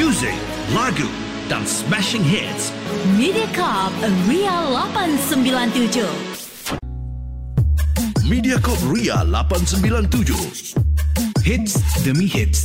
Music, lagu dan smashing hits. Mediacorp Ria 897. Mediacorp Ria 897. Hits demi hits.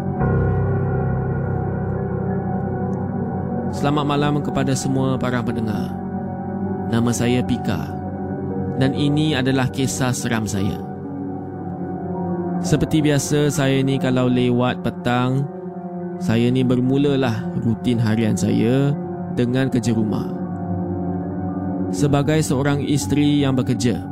Selamat malam kepada semua para pendengar. Nama saya Pika dan ini adalah kisah seram saya. Seperti biasa, saya ni kalau lewat petang, saya ni bermulalah rutin harian saya dengan kerja rumah. Sebagai seorang isteri yang bekerja,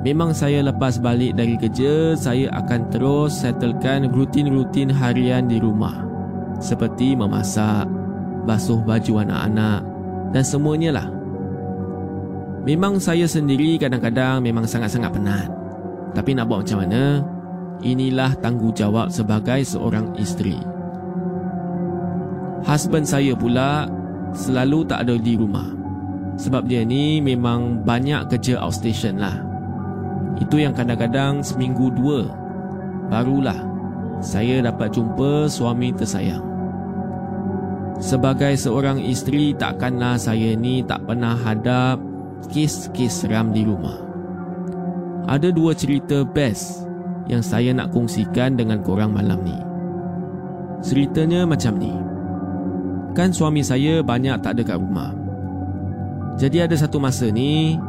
memang saya lepas balik dari kerja, saya akan terus settlekan rutin-rutin harian di rumah. Seperti memasak, basuh baju anak-anak dan semuanya lah. Memang saya sendiri kadang-kadang memang sangat-sangat penat. Tapi nak buat macam mana? Inilah tanggungjawab sebagai seorang isteri. Husband saya pula selalu tak ada di rumah. Sebab dia ni memang banyak kerja outstation lah. Itu yang kadang-kadang seminggu dua barulah saya dapat jumpa suami tersayang. Sebagai seorang isteri takkanlah saya ni tak pernah hadap kes-kes seram di rumah. Ada dua cerita best yang saya nak kongsikan dengan korang malam ni. Ceritanya macam ni. Kan suami saya banyak tak ada kat rumah. Jadi ada satu masa ni,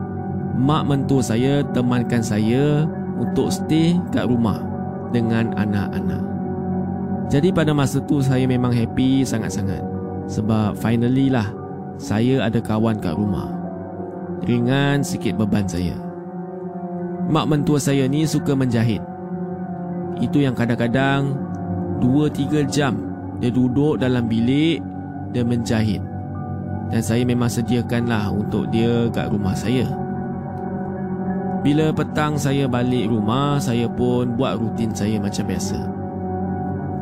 mak mentua saya temankan saya untuk stay kat rumah dengan anak-anak. Jadi pada masa tu saya memang happy sangat-sangat. Sebab finally lah saya ada kawan kat rumah. Ringan sikit beban saya. Mak mentua saya ni suka menjahit. Itu yang kadang-kadang 2-3 jam dia duduk dalam bilik dia menjahit dan saya memang sediakanlah untuk dia kat rumah saya. Bila petang saya balik rumah, saya pun buat rutin saya macam biasa.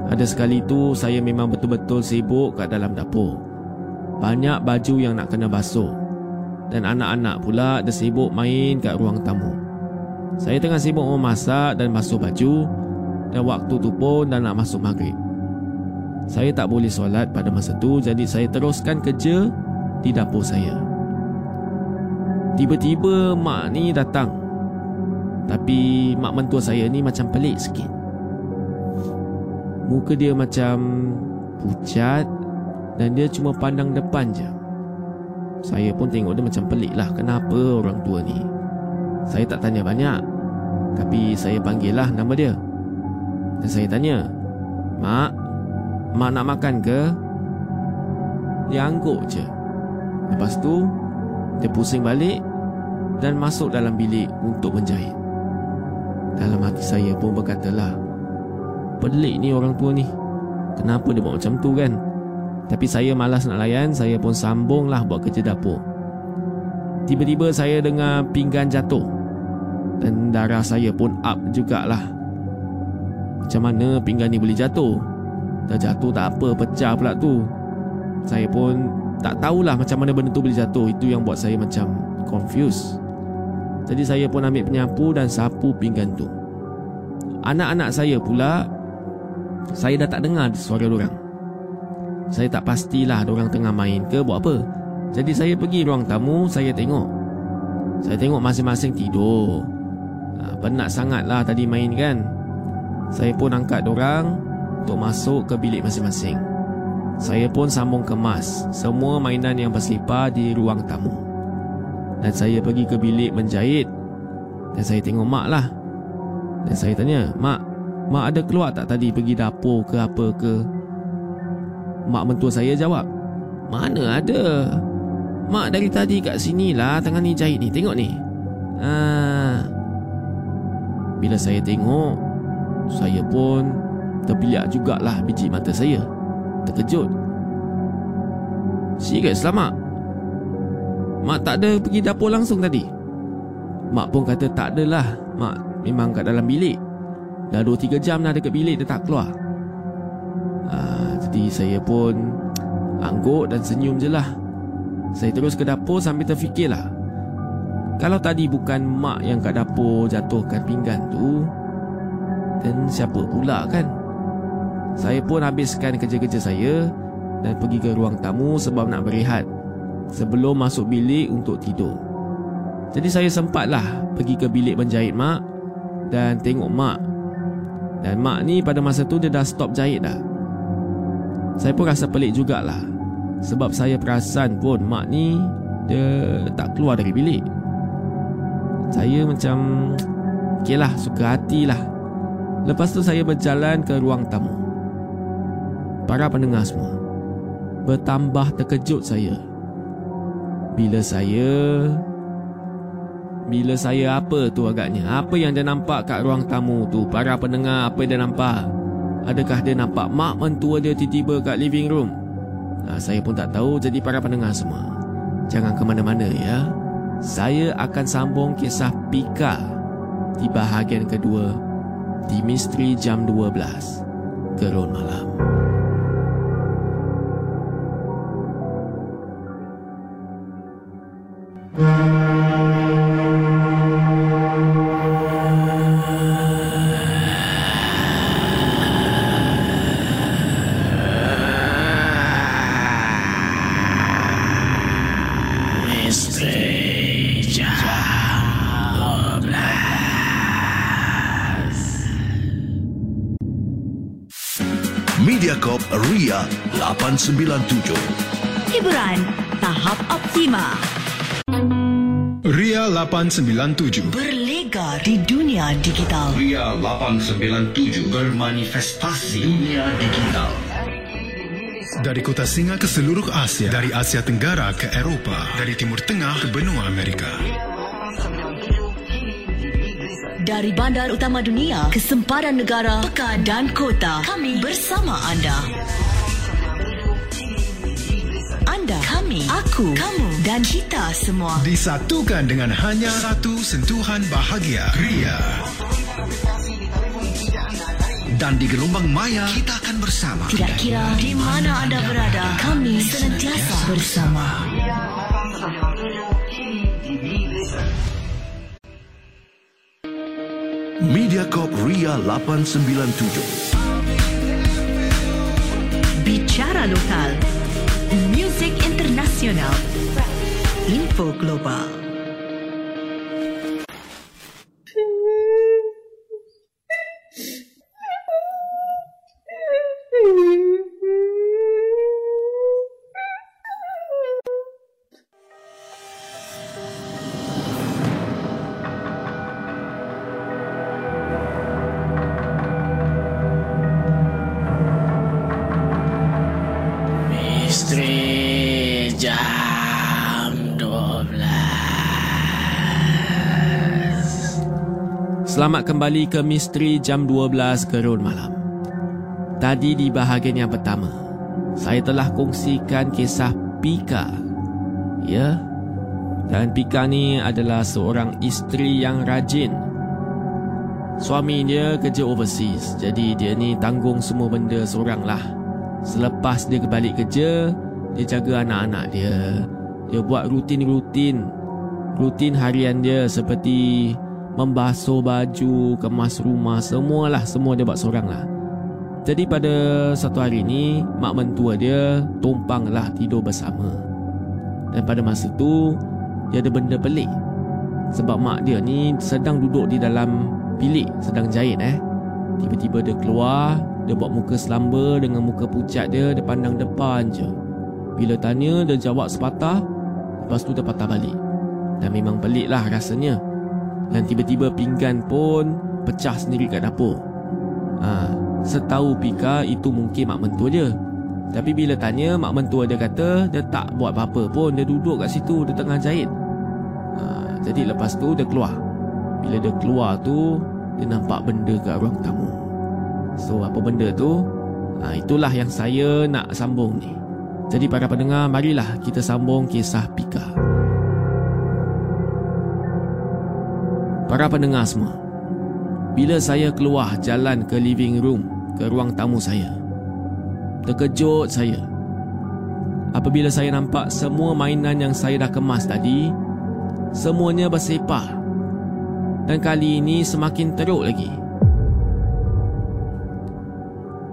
Ada sekali tu saya memang betul-betul sibuk kat dalam dapur. Banyak baju yang nak kena basuh. Dan anak-anak pula ada sibuk main kat ruang tamu. Saya tengah sibuk memasak dan basuh baju dan waktu tu pun dah nak masuk maghrib. Saya tak boleh solat pada masa tu jadi saya teruskan kerja di dapur saya. Tiba-tiba mak ni datang. Tapi mak mentua saya ni macam pelik sikit. Muka dia macam pucat dan dia cuma pandang depan je. Saya pun tengok dia macam pelik lah kenapa orang tua ni. Saya tak tanya banyak. Tapi saya panggil lah nama dia. Dan saya tanya, Mak, Mak nak makan ke? Dia angguk je Lepas tu Dia pusing balik Dan masuk dalam bilik Untuk menjahit Dalam hati saya pun berkatalah Pelik ni orang tua ni. Kenapa dia buat macam tu kan? Tapi saya malas nak layan Saya pun sambunglah buat kerja dapur. Tiba-tiba saya dengar pinggan jatuh. Dan darah saya pun up jugalah. Macam mana pinggan ni boleh jatuh? Dah jatuh tak apa Pecah pula tu. Saya pun tak tahulah macam mana benda tu boleh jatuh. Itu yang buat saya macam confused. Jadi saya pun ambil penyapu dan sapu pinggan tu. Anak-anak saya pula Saya dah tak dengar suara orang. Saya tak pastilah orang tengah main ke buat apa. Jadi saya pergi ruang tamu Saya tengok. Saya tengok masing-masing tidur. Ha, Penat sangat lah tadi main kan. Saya pun angkat dorang Untuk masuk ke bilik masing-masing. Saya pun sambung kemas Semua mainan yang berselipar di ruang tamu. Dan saya pergi ke bilik menjahit. Dan saya tengok mak lah. Dan saya tanya Mak, mak ada keluar tak tadi pergi dapur ke apa ke? Mak mentua saya jawab Mana ada. Mak dari tadi kat sini lah Tengah ni jahit ni. Tengok ni. Ha. Bila saya tengok Saya pun Terbiliak jugalah biji mata saya. Terkejut. Serius lah mak? Mak tak ada pergi dapur langsung tadi. Mak pun kata tak adalah. Mak memang kat dalam bilik Dah 2-3 jam dah dekat bilik dia tak keluar. Ha, Jadi saya pun Angguk dan senyum je lah. Saya terus ke dapur sambil terfikirlah Kalau tadi bukan mak yang kat dapur jatuhkan pinggan tu Dan siapa pula kan? Saya pun habiskan kerja-kerja saya Dan pergi ke ruang tamu sebab nak berehat Sebelum masuk bilik untuk tidur. Jadi saya sempatlah pergi ke bilik menjahit mak Dan tengok mak Dan mak ni pada masa tu dia dah stop jahit dah. Saya pun rasa pelik jugalah. Sebab saya perasan pun mak ni Dia tak keluar dari bilik. Saya macam Okay lah suka hati lah. Lepas tu saya berjalan ke ruang tamu. Para pendengar semua Bertambah terkejut saya. Bila saya Bila saya apa tu agaknya Apa yang dia nampak kat ruang tamu tu Para pendengar apa dia nampak Adakah dia nampak mak mentua dia tiba-tiba kat living room Ha, saya pun tak tahu jadi para pendengar semua. Jangan ke mana-mana ya. Saya akan sambung kisah Pika di bahagian kedua di Misteri Jam 12 Gerun Malam. 897. Hiburan tahap optima. Ria 897 Berlega di dunia digital. Ria 897 bermanifestasi dunia digital. Dari kota singa ke seluruh Asia Dari Asia Tenggara ke Eropah Dari Timur Tengah ke benua Amerika Dari bandar utama dunia ke sempadan negara, pekan dan kota, kami bersama anda. Anda, aku, kamu dan kita semua. Disatukan dengan hanya satu sentuhan bahagia Ria Dan di gelombang maya kita akan bersama. Tidak kira di mana anda berada, kami senantiasa bersama. Mediacorp Ria 897. Bicara lokal, Music Internacional. Info Global. Selamat kembali ke Misteri Jam 12 Gerun Malam. Tadi di bahagian yang pertama, saya telah kongsikan kisah Pika. Ya, dan Pika ni adalah seorang isteri yang rajin. Suami dia kerja overseas, jadi dia ni tanggung semua benda seorang lah. Selepas dia kembali kerja, dia jaga anak-anak dia. Dia buat rutin-rutin, rutin harian dia seperti membasuh baju, kemas rumah, semualah semua dia buat seorang lah. Jadi pada satu hari ni, mak mentua dia tumpanglah tidur bersama. Dan pada masa tu, dia ada benda pelik. Sebab mak dia ni sedang duduk di dalam bilik, sedang jahit eh. Tiba-tiba dia keluar, dia buat muka selamba dengan muka pucat dia, dia pandang depan je. Bila tanya, dia jawab sepatah, lepas tu dia patah balik. Dan memang pelik lah rasanya. Dan tiba-tiba pinggan pun pecah sendiri kat dapur. Ha, setahu Pika itu mungkin mak mentua dia. Tapi bila tanya mak mentua dia kata dia tak buat apa-apa pun. Dia duduk kat situ dia tengah jahit. Ha, jadi lepas tu dia keluar. Bila dia keluar tu dia nampak benda kat ruang tamu. So apa benda tu? Ha, itulah yang saya nak sambung ni. Jadi para pendengar marilah kita sambung kisah Pika. Para pendengar semua, bila saya keluar jalan ke living room, ke ruang tamu saya, terkejut saya. Apabila saya nampak semua mainan yang saya dah kemas tadi, semuanya bersepah. Dan kali ini semakin teruk lagi.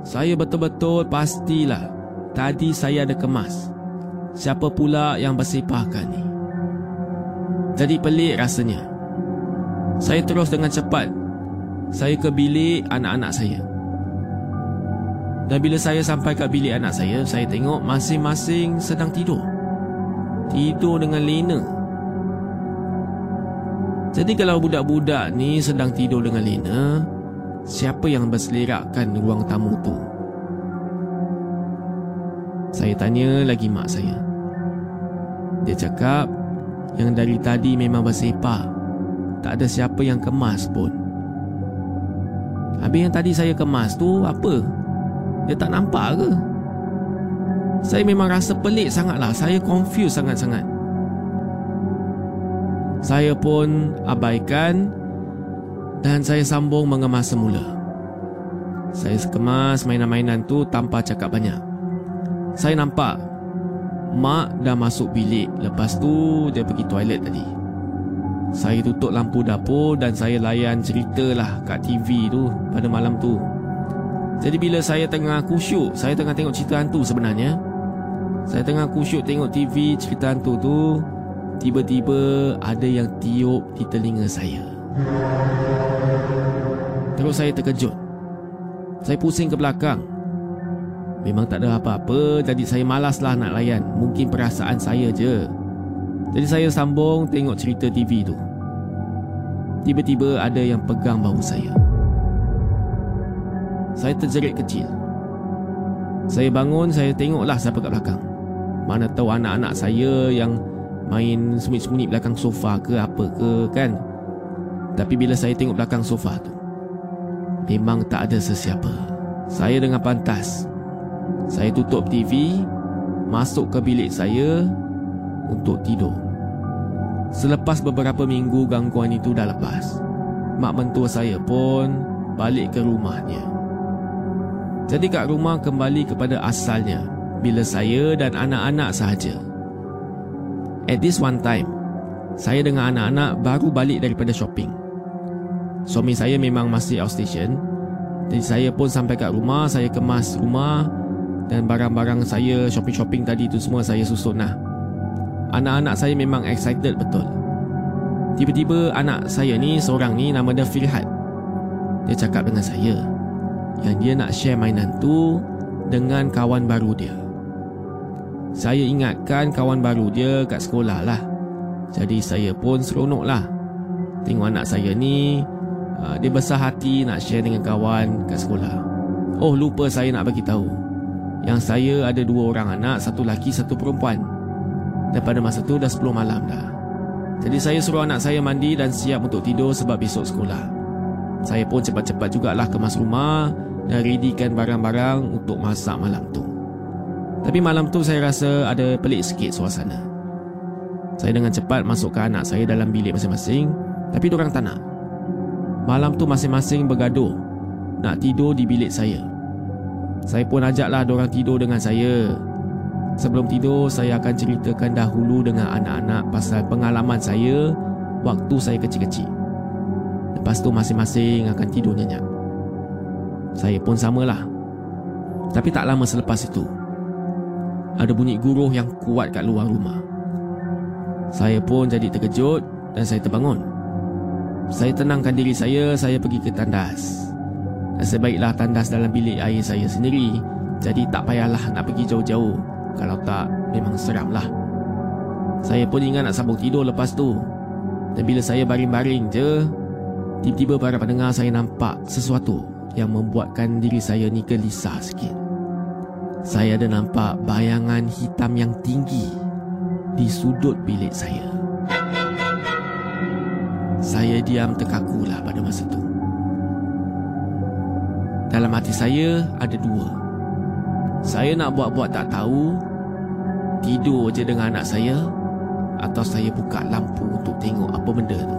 Saya betul-betul pastilah tadi saya ada kemas. Siapa pula yang bersepahkan ni? Jadi pelik rasanya. Saya terus dengan cepat. Saya ke bilik anak-anak saya. Dan bila saya sampai ke bilik anak saya Saya tengok masing-masing sedang tidur. Tidur dengan lena Jadi kalau budak-budak ni sedang tidur dengan lena Siapa yang berselerakkan ruang tamu tu? Saya tanya lagi mak saya. Dia cakap Yang dari tadi memang bersepak tak ada siapa yang kemas pun. Habis yang tadi saya kemas tu apa? Dia tak nampak ke? Saya memang rasa pelik sangatlah. Saya confused sangat-sangat. Saya pun abaikan Dan saya sambung mengemas semula. Saya kemas mainan-mainan tu tanpa cakap banyak. Saya nampak Mak dah masuk bilik. Lepas tu dia pergi toilet tadi saya tutup lampu dapur dan saya layan cerita lah kat TV tu pada malam tu. Jadi bila saya tengah kusyuk, saya tengah tengok cerita hantu sebenarnya. Saya tengah kusyuk tengok TV cerita hantu tu, tiba-tiba ada yang tiup di telinga saya. Terus saya terkejut. Saya pusing ke belakang. Memang tak ada apa-apa, jadi saya malaslah nak layan. Mungkin perasaan saya je. Jadi saya sambung tengok cerita TV tu. Tiba-tiba ada yang pegang bahu saya. Saya terjerit kecil. Saya bangun, saya tengoklah siapa kat belakang. Mana tahu anak-anak saya yang main sembunyi-sembunyi belakang sofa ke apa ke kan. Tapi bila saya tengok belakang sofa tu, memang tak ada sesiapa. Saya dengan pantas. Saya tutup TV, masuk ke bilik saya untuk tidur. Selepas beberapa minggu gangguan itu dah lepas, mak mentua saya pun balik ke rumahnya. Jadi kat rumah kembali kepada asalnya bila saya dan anak-anak sahaja. At this one time, saya dengan anak-anak baru balik daripada shopping. Suami saya memang masih outstation. Jadi saya pun sampai kat rumah, saya kemas rumah dan barang-barang saya shopping-shopping tadi tu semua saya susun lah. Anak-anak saya memang excited betul. Tiba-tiba anak saya ni Seorang ni nama dia Firhat Dia cakap dengan saya Yang dia nak share mainan tu Dengan kawan baru dia. Saya ingatkan kawan baru dia Kat sekolah lah. Jadi saya pun seronok lah. Tengok anak saya ni uh, Dia besar hati nak share dengan kawan Kat sekolah. Oh lupa saya nak bagi tahu. Yang saya ada dua orang anak Satu laki satu perempuan dan pada masa tu dah 10 malam dah. Jadi saya suruh anak saya mandi dan siap untuk tidur sebab besok sekolah. Saya pun cepat-cepat jugalah kemas rumah dan readykan barang-barang untuk masak malam tu. Tapi malam tu saya rasa ada pelik sikit suasana. Saya dengan cepat masukkan anak saya dalam bilik masing-masing tapi diorang tak nak. Malam tu masing-masing bergaduh nak tidur di bilik saya. Saya pun ajaklah diorang tidur dengan saya. Sebelum tidur, saya akan ceritakan dahulu dengan anak-anak pasal pengalaman saya waktu saya kecil-kecil. Lepas tu masing-masing akan tidur nyenyak. Saya pun samalah. Tapi tak lama selepas itu, ada bunyi guruh yang kuat kat luar rumah. Saya pun jadi terkejut dan saya terbangun. Saya tenangkan diri saya, saya pergi ke tandas. Nasib baiklah tandas dalam bilik air saya sendiri, jadi tak payahlah nak pergi jauh-jauh. Kalau tak, memang seram lah. Saya pun ingat nak sambung tidur lepas tu. Dan bila saya baring-baring je, tiba-tiba para pendengar saya nampak sesuatu yang membuatkan diri saya ni gelisah sikit. Saya ada nampak bayangan hitam yang tinggi di sudut bilik saya. Saya diam terkakulah pada masa itu. Dalam hati saya ada dua. Saya nak buat-buat tak tahu, tidur je dengan anak saya atau saya buka lampu untuk tengok apa benda tu.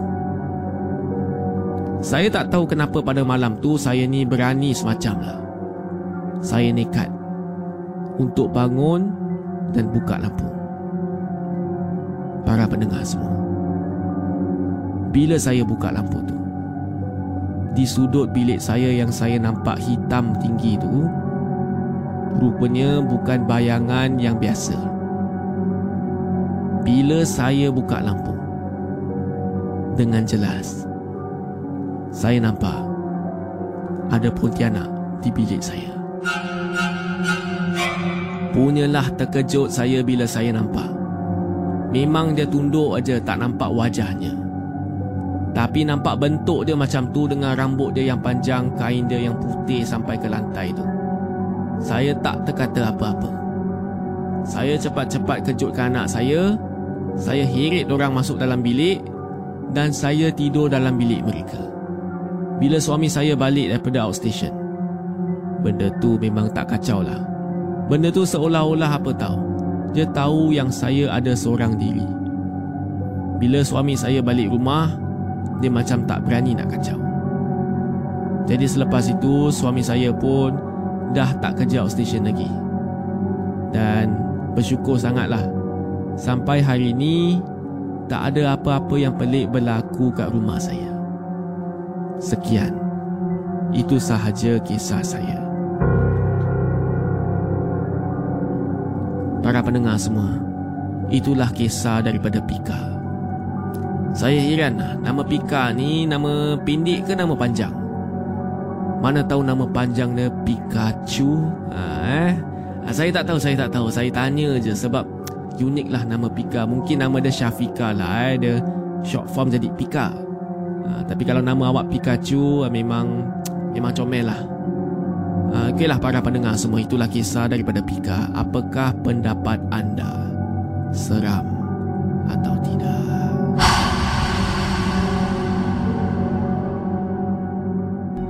Saya tak tahu kenapa pada malam tu saya ni berani semacam lah. Saya nekat untuk bangun dan buka lampu. Para pendengar semua. Bila saya buka lampu tu, di sudut bilik saya yang saya nampak hitam tinggi tu, rupanya bukan bayangan yang biasa. Bila saya buka lampu, dengan jelas, saya nampak ada Pontianak di bilik saya. Punyalah terkejut saya bila saya nampak. Memang dia tunduk aja tak nampak wajahnya. Tapi nampak bentuk dia macam tu dengan rambut dia yang panjang, kain dia yang putih sampai ke lantai tu. Saya tak terkata apa-apa. Saya cepat-cepat kejutkan anak saya. Saya heret orang masuk dalam bilik dan saya tidur dalam bilik mereka bila suami saya balik daripada outstation. Benda tu memang tak kacau lah. Benda tu seolah-olah apa tahu. Dia tahu yang saya ada seorang diri. Bila suami saya balik rumah, dia macam tak berani nak kacau. Jadi selepas itu, suami saya pun dah tak kerja outstation lagi. Dan bersyukur sangatlah. Sampai hari ini, tak ada apa-apa yang pelik berlaku kat rumah saya. Sekian. Itu sahaja kisah saya. Para pendengar semua, itulah kisah daripada Pika. Saya heran nama Pika ni nama pendek ke nama panjang? Mana tahu nama panjang dia Pikachu? Ha, eh? Ha, saya tak tahu, saya tak tahu. Saya tanya je sebab unik lah nama Pika. Mungkin nama dia Syafika lah. Eh? Dia short form jadi Pika. Ha, tapi kalau nama awak Pikachu uh, memang memang comel lah. Uh, Okeylah para pendengar semua itulah kisah daripada Pika. Apakah pendapat anda? Seram atau tidak?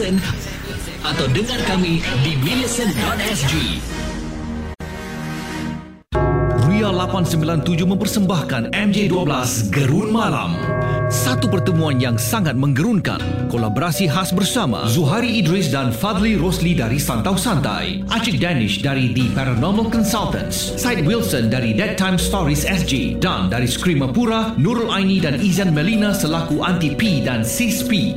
Mail Listen atau dengar kami di millicent.sg. Ria 897 mempersembahkan MJ12 Gerun Malam. Satu pertemuan yang sangat menggerunkan. Kolaborasi khas bersama Zuhari Idris dan Fadli Rosli dari Santau Santai. Acik Danish dari The Paranormal Consultants. Syed Wilson dari Dead Time Stories SG. Dan dari Skrimapura, Nurul Aini dan Izan Melina selaku Anti P dan Sis P.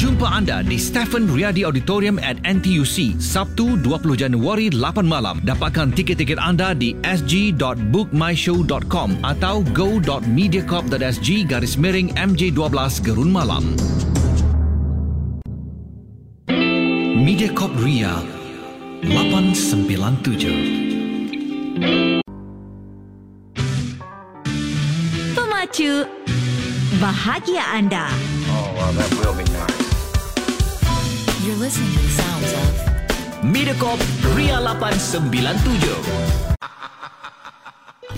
Jumpa anda di Stephen Riyadi Auditorium at NTUC Sabtu 20 Januari 8 malam. Dapatkan tiket-tiket anda di sg.bookmyshow.com atau go.mediacorp.sg garis miring MJ12 Gerun Malam. Mediacorp Ria 897 Pemacu bahagia anda. Oh, well, that will be nice. You're listening to the sounds of Mediacorp Ria 897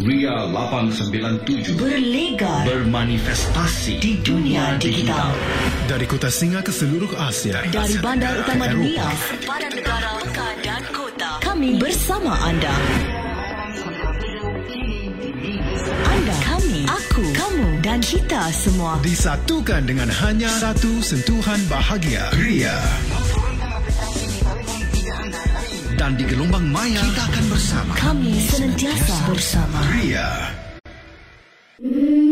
Ria 897 berlegar bermanifestasi di dunia digital. Dari kota Singa ke seluruh Asia Dari Asia bandar utama dunia, Eropah. sempadan negara, pekan dan kota. Kami bersama anda. Anda, kami, aku, kamu dan kita semua. Disatukan dengan hanya satu sentuhan bahagia Ria dan di gelombang maya kita akan bersama Kami senantiasa bersama. Ria Misteri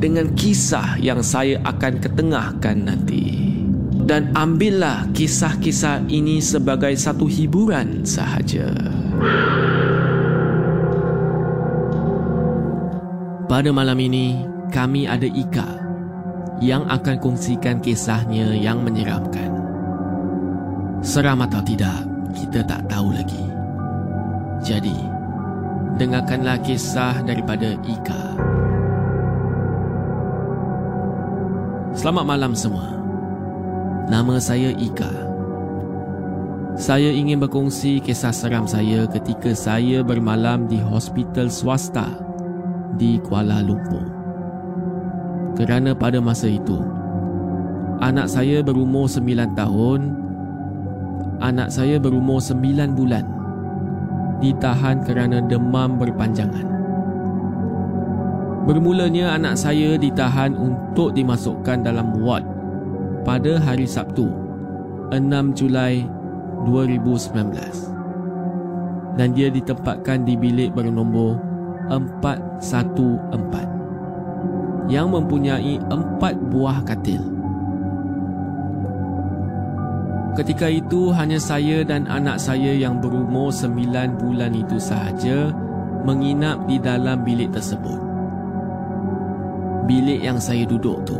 dengan kisah yang saya akan ketengahkan nanti. Dan ambillah kisah-kisah ini sebagai satu hiburan sahaja. Pada malam ini, kami ada Ika yang akan kongsikan kisahnya yang menyeramkan. Seram atau tidak, kita tak tahu lagi. Jadi, dengarkanlah kisah daripada Ika. Selamat malam semua. Nama saya Ika. Saya ingin berkongsi kisah seram saya ketika saya bermalam di hospital swasta di Kuala Lumpur. Kerana pada masa itu, anak saya berumur 9 tahun anak saya berumur 9 bulan ditahan kerana demam berpanjangan. Bermulanya anak saya ditahan untuk dimasukkan dalam ward pada hari Sabtu 6 Julai 2019 dan dia ditempatkan di bilik bernombor 414 yang mempunyai empat buah katil. Ketika itu hanya saya dan anak saya yang berumur 9 bulan itu sahaja menginap di dalam bilik tersebut. Bilik yang saya duduk tu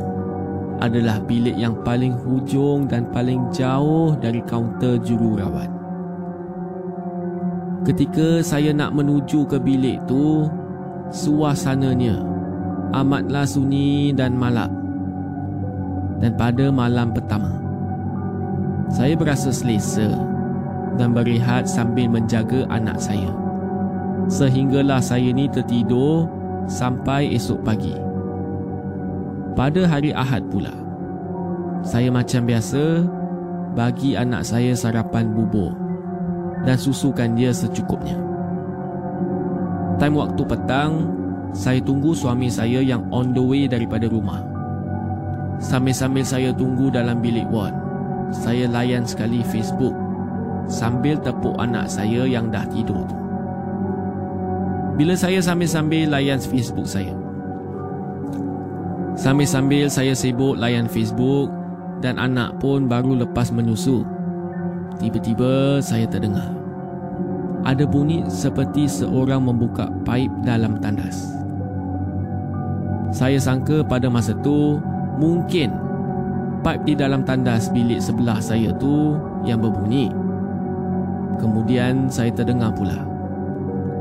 adalah bilik yang paling hujung dan paling jauh dari kaunter jururawat. Ketika saya nak menuju ke bilik tu, suasananya amatlah sunyi dan malap. Dan pada malam pertama, saya berasa selesa dan berehat sambil menjaga anak saya. Sehinggalah saya ni tertidur sampai esok pagi. Pada hari Ahad pula, saya macam biasa bagi anak saya sarapan bubur dan susukan dia secukupnya. Time waktu petang, saya tunggu suami saya yang on the way daripada rumah. Sambil-sambil saya tunggu dalam bilik ward, saya layan sekali Facebook sambil tepuk anak saya yang dah tidur tu. Bila saya sambil-sambil layan Facebook saya. Sambil-sambil saya sibuk layan Facebook dan anak pun baru lepas menyusu. Tiba-tiba saya terdengar. Ada bunyi seperti seorang membuka paip dalam tandas. Saya sangka pada masa tu mungkin paip di dalam tandas bilik sebelah saya tu yang berbunyi. Kemudian saya terdengar pula.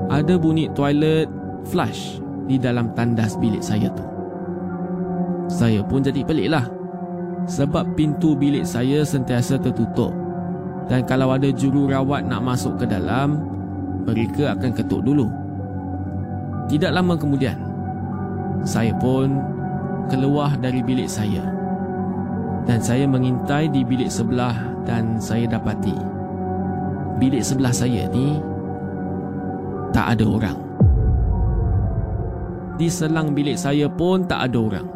Ada bunyi toilet flush di dalam tandas bilik saya tu. Saya pun jadi peliklah. Sebab pintu bilik saya sentiasa tertutup. Dan kalau ada jururawat nak masuk ke dalam, mereka akan ketuk dulu. Tidak lama kemudian, saya pun keluar dari bilik saya. Dan saya mengintai di bilik sebelah dan saya dapati bilik sebelah saya ni tak ada orang. Di selang bilik saya pun tak ada orang.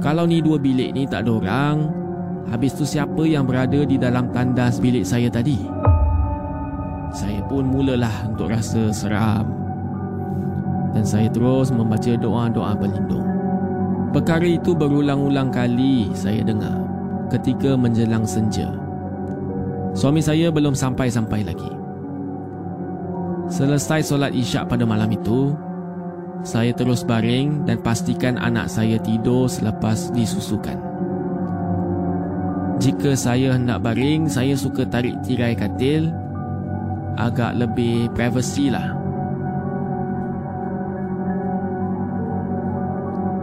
Kalau ni dua bilik ni tak ada orang, habis tu siapa yang berada di dalam tandas bilik saya tadi? Saya pun mulalah untuk rasa seram. Dan saya terus membaca doa-doa berlindung. Perkara itu berulang-ulang kali saya dengar ketika menjelang senja. Suami saya belum sampai-sampai lagi. Selesai solat isyak pada malam itu, saya terus baring dan pastikan anak saya tidur selepas disusukan. Jika saya hendak baring, saya suka tarik tirai katil agak lebih privacy lah.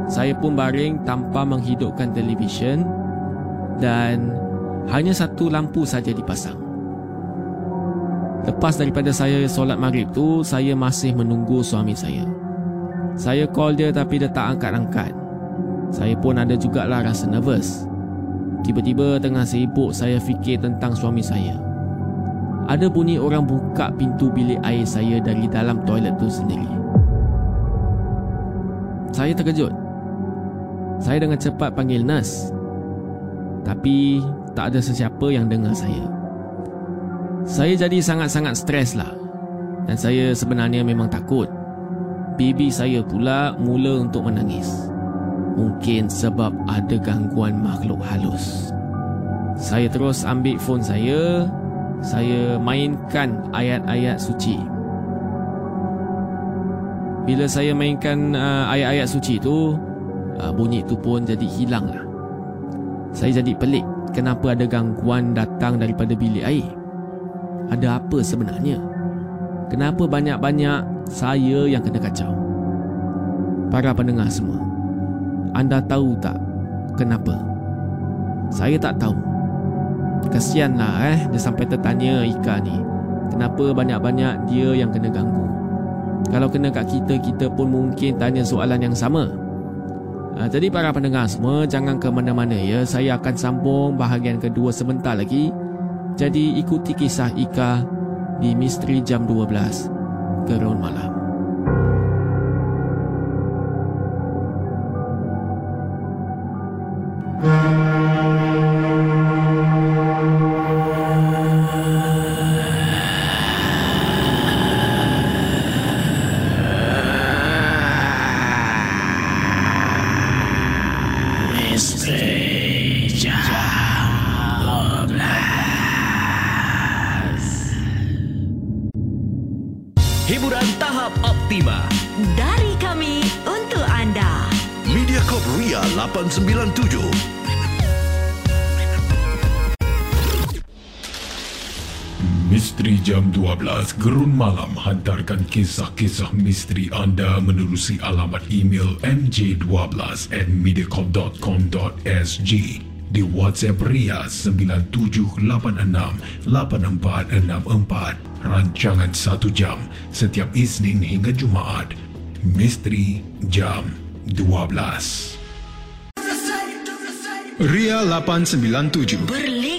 Saya pun baring tanpa menghidupkan televisyen dan hanya satu lampu saja dipasang. Lepas daripada saya solat maghrib tu, saya masih menunggu suami saya. Saya call dia tapi dia tak angkat-angkat. Saya pun ada jugalah rasa nervous. Tiba-tiba tengah sibuk saya fikir tentang suami saya. Ada bunyi orang buka pintu bilik air saya dari dalam toilet tu sendiri. Saya terkejut. Saya dengan cepat panggil nurse. Tapi tak ada sesiapa yang dengar saya. Saya jadi sangat-sangat stres lah. Dan saya sebenarnya memang takut baby saya pula mula untuk menangis. Mungkin sebab ada gangguan makhluk halus. Saya terus ambil phone saya, saya mainkan ayat-ayat suci. Bila saya mainkan uh, ayat-ayat suci tu, uh, bunyi tu pun jadi hilang lah. Saya jadi pelik kenapa ada gangguan datang daripada bilik air. Ada apa sebenarnya? Kenapa banyak-banyak saya yang kena kacau. Para pendengar semua, anda tahu tak kenapa? Saya tak tahu. Kesianlah eh dia sampai tertanya Ika ni. Kenapa banyak-banyak dia yang kena ganggu? Kalau kena kat kita, kita pun mungkin tanya soalan yang sama. Uh, jadi para pendengar semua, jangan ke mana-mana ya. Saya akan sambung bahagian kedua sebentar lagi. Jadi ikuti kisah Ika di Misteri Jam 12 gerun malam. Kisah-kisah misteri anda menerusi alamat email mj12 at mediacorp.com.sg di WhatsApp Ria 97868464 rancangan 1 jam setiap Isnin hingga Jumaat. Misteri Jam 12 Ria 897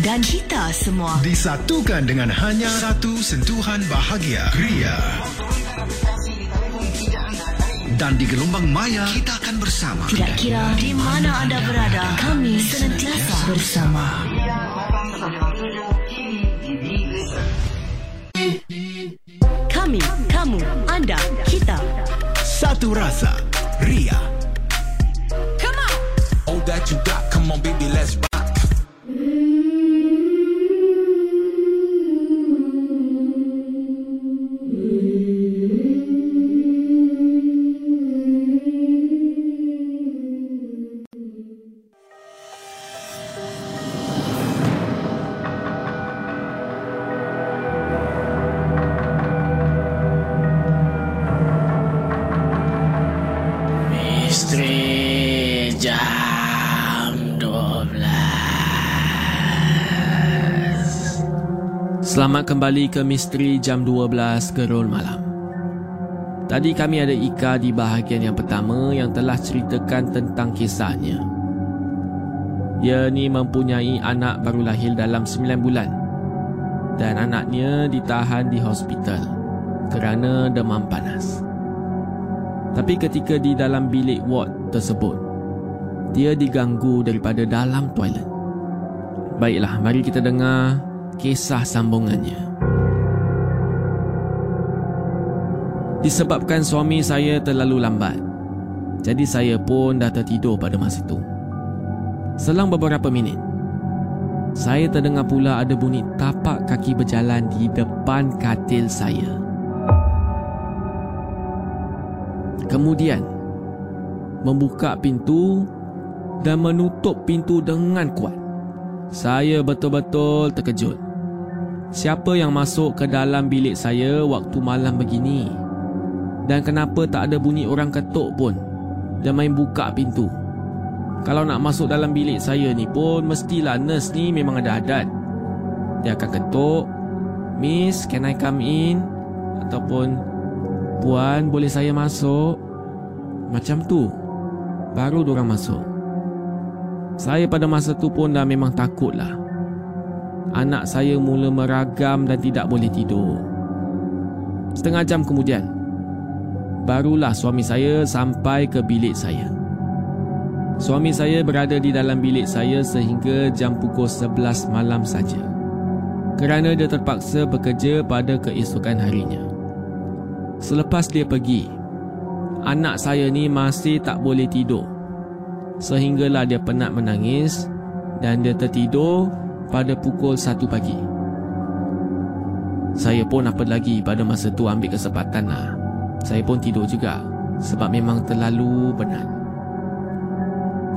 dan kita semua. Disatukan dengan hanya satu sentuhan bahagia. Ria. Dan di gelombang maya kita akan bersama. Tidak kira di mana anda berada, kami senantiasa bersama. Kami, kamu, anda, kita. Satu rasa. Ria. All that you got, come on, baby, let's kembali ke Misteri Jam 12 Gerul Malam. Tadi kami ada Ika di bahagian yang pertama yang telah ceritakan tentang kisahnya. Ia ni mempunyai anak baru lahir dalam 9 bulan. Dan anaknya ditahan di hospital kerana demam panas. Tapi ketika di dalam bilik ward tersebut, dia diganggu daripada dalam toilet. Baiklah, mari kita dengar kisah sambungannya. Disebabkan suami saya terlalu lambat, jadi saya pun dah tertidur pada masa itu. Selang beberapa minit, saya terdengar pula ada bunyi tapak kaki berjalan di depan katil saya. Kemudian membuka pintu dan menutup pintu dengan kuat. Saya betul-betul terkejut. Siapa yang masuk ke dalam bilik saya waktu malam begini? Dan kenapa tak ada bunyi orang ketuk pun dan main buka pintu? Kalau nak masuk dalam bilik saya ni pun mestilah nurse ni memang ada adat. Dia akan ketuk, "Miss, can I come in?" ataupun Puan, boleh saya masuk? Macam tu. Baru diorang masuk. Saya pada masa tu pun dah memang takut lah. Anak saya mula meragam dan tidak boleh tidur. Setengah jam kemudian, barulah suami saya sampai ke bilik saya. Suami saya berada di dalam bilik saya sehingga jam pukul 11 malam saja. Kerana dia terpaksa bekerja pada keesokan harinya. Selepas dia pergi, anak saya ni masih tak boleh tidur. Sehinggalah dia penat menangis dan dia tertidur pada pukul 1 pagi. Saya pun apa lagi pada masa tu ambil kesempatan lah. Saya pun tidur juga sebab memang terlalu penat.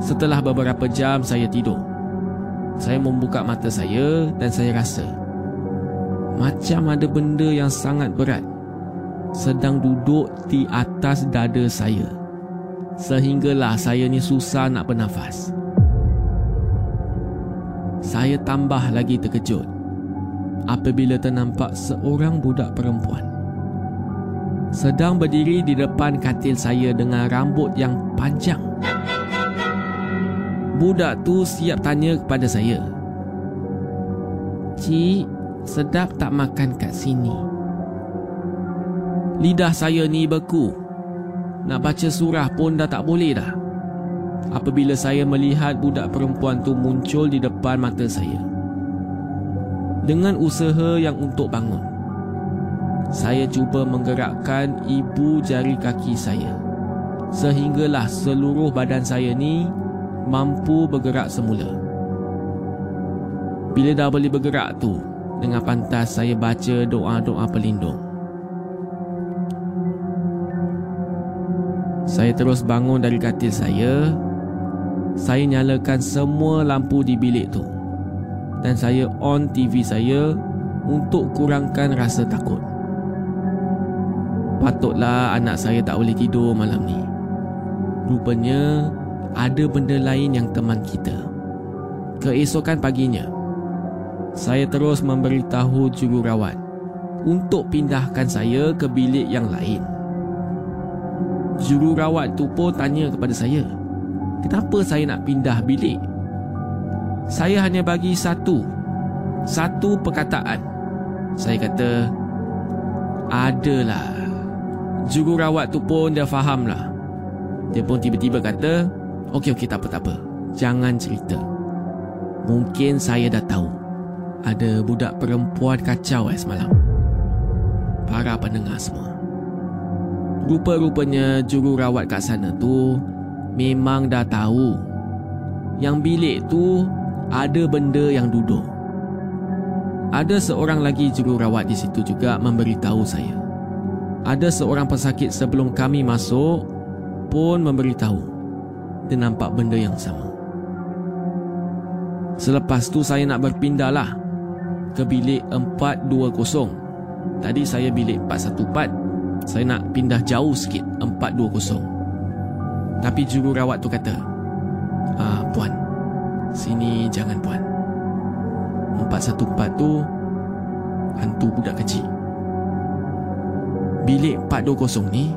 Setelah beberapa jam saya tidur, saya membuka mata saya dan saya rasa macam ada benda yang sangat berat sedang duduk di atas dada saya. Sehinggalah saya ni susah nak bernafas. Saya tambah lagi terkejut apabila ternampak seorang budak perempuan sedang berdiri di depan katil saya dengan rambut yang panjang. Budak tu siap tanya kepada saya. Cik, sedap tak makan kat sini? Lidah saya ni beku. Nak baca surah pun dah tak boleh dah. Apabila saya melihat budak perempuan tu muncul di depan mata saya. Dengan usaha yang untuk bangun. saya cuba menggerakkan ibu jari kaki saya sehinggalah seluruh badan saya ni mampu bergerak semula. Bila dah boleh bergerak tu, dengan pantas saya baca doa-doa pelindung. Saya terus bangun dari katil saya. Saya nyalakan semua lampu di bilik tu. Dan saya on TV saya untuk kurangkan rasa takut. Patutlah anak saya tak boleh tidur malam ni. Rupanya ada benda lain yang teman kita. Keesokan paginya, saya terus memberitahu jururawat untuk pindahkan saya ke bilik yang lain. Jururawat tu pun tanya kepada saya, kenapa saya nak pindah bilik? Saya hanya bagi satu, satu perkataan. Saya kata, adalah. Jururawat tu pun dia faham lah. Dia pun tiba-tiba kata, Okey, okey, tak apa, tak apa. Jangan cerita. Mungkin saya dah tahu. Ada budak perempuan kacau eh semalam. Para pendengar semua. Rupa-rupanya jururawat kat sana tu memang dah tahu yang bilik tu ada benda yang duduk. Ada seorang lagi jururawat di situ juga memberitahu saya. Ada seorang pesakit sebelum kami masuk pun memberitahu dia nampak benda yang sama. Selepas tu saya nak berpindah lah ke bilik 420. Tadi saya bilik 414. Saya nak pindah jauh sikit 420. Tapi jururawat tu kata, ah, puan, sini jangan puan. 414 tu hantu budak kecil. Bilik 420 ni